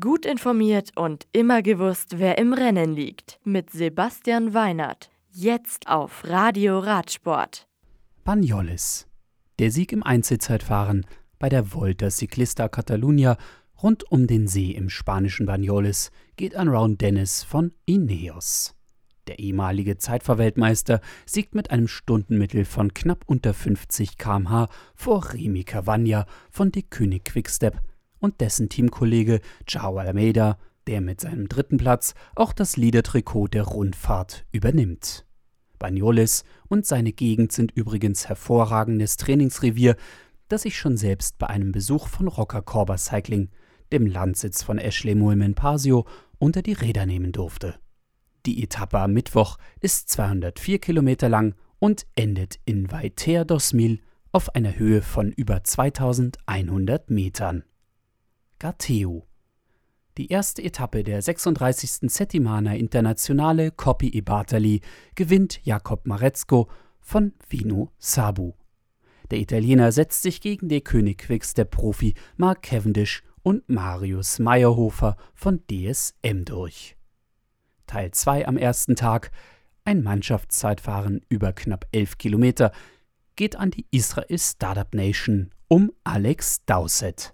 Gut informiert und immer gewusst, wer im Rennen liegt. Mit Sebastian Weinert. Jetzt auf Radio Radsport. Banyoles. Der Sieg im Einzelzeitfahren bei der Volta Ciclista Catalunya rund um den See im spanischen Banyoles geht an Round Dennis von Ineos. Der ehemalige Zeitverweltmeister siegt mit einem Stundenmittel von knapp unter 50 km/h vor Remy Cavagna von De König Quickstep und dessen Teamkollege Joao Almeida, der mit seinem dritten Platz auch das Liedertrikot der Rundfahrt übernimmt. Banyoles und seine Gegend sind übrigens hervorragendes Trainingsrevier, das ich schon selbst bei einem Besuch von Rocker Corber Cycling, dem Landsitz von Ashley Mulmen Pasio, unter die Räder nehmen durfte. Die Etappe am Mittwoch ist 204 Kilometer lang und endet in Vaiter dos Mil auf einer Höhe von über 2100 Metern. Gateo. Die erste Etappe der 36. Settimana Internationale Coppi e Bartali gewinnt Jakob Marezco von Vino Sabu. Der Italiener setzt sich gegen den König der Profi Mark Cavendish und Marius Meyerhofer von DSM durch. Teil 2 am ersten Tag, ein Mannschaftszeitfahren über knapp 11 Kilometer, geht an die Israel Startup Nation um Alex Dowsett.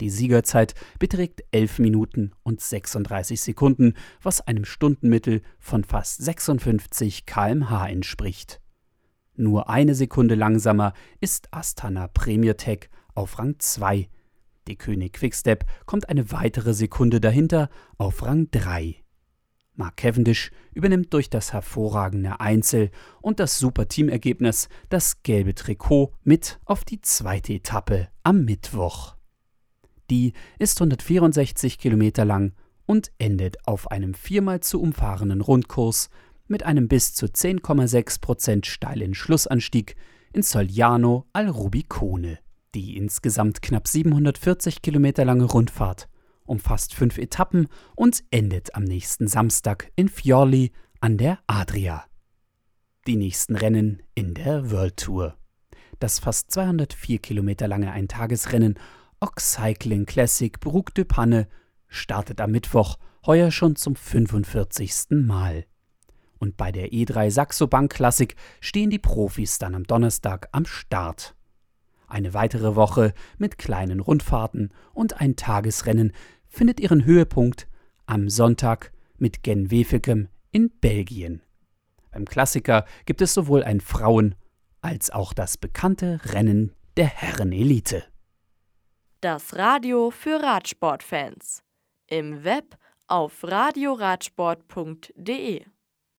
Die Siegerzeit beträgt 11 Minuten und 36 Sekunden, was einem Stundenmittel von fast 56 km/h entspricht. Nur eine Sekunde langsamer ist Astana Premier Tech auf Rang 2. Die König Quickstep kommt eine weitere Sekunde dahinter auf Rang 3. Mark Cavendish übernimmt durch das hervorragende Einzel und das super Teamergebnis das gelbe Trikot mit auf die zweite Etappe am Mittwoch. Die ist 164 Kilometer lang und endet auf einem viermal zu umfahrenen Rundkurs mit einem bis zu 10,6 Prozent steilen Schlussanstieg in Sogliano al Rubicone. Die insgesamt knapp 740 Kilometer lange Rundfahrt umfasst fünf Etappen und endet am nächsten Samstag in Fiorli an der Adria. Die nächsten Rennen in der World Tour. Das fast 204 Kilometer lange Eintagesrennen Oxcycling Classic Brook de Panne startet am Mittwoch, heuer schon zum 45. Mal. Und bei der E3 Saxo Bank Classic stehen die Profis dann am Donnerstag am Start. Eine weitere Woche mit kleinen Rundfahrten und ein Tagesrennen findet ihren Höhepunkt am Sonntag mit Gen Wevelgem in Belgien. Beim Klassiker gibt es sowohl ein Frauen- als auch das bekannte Rennen der Herrenelite. Das Radio für Radsportfans. Im Web auf radioradsport.de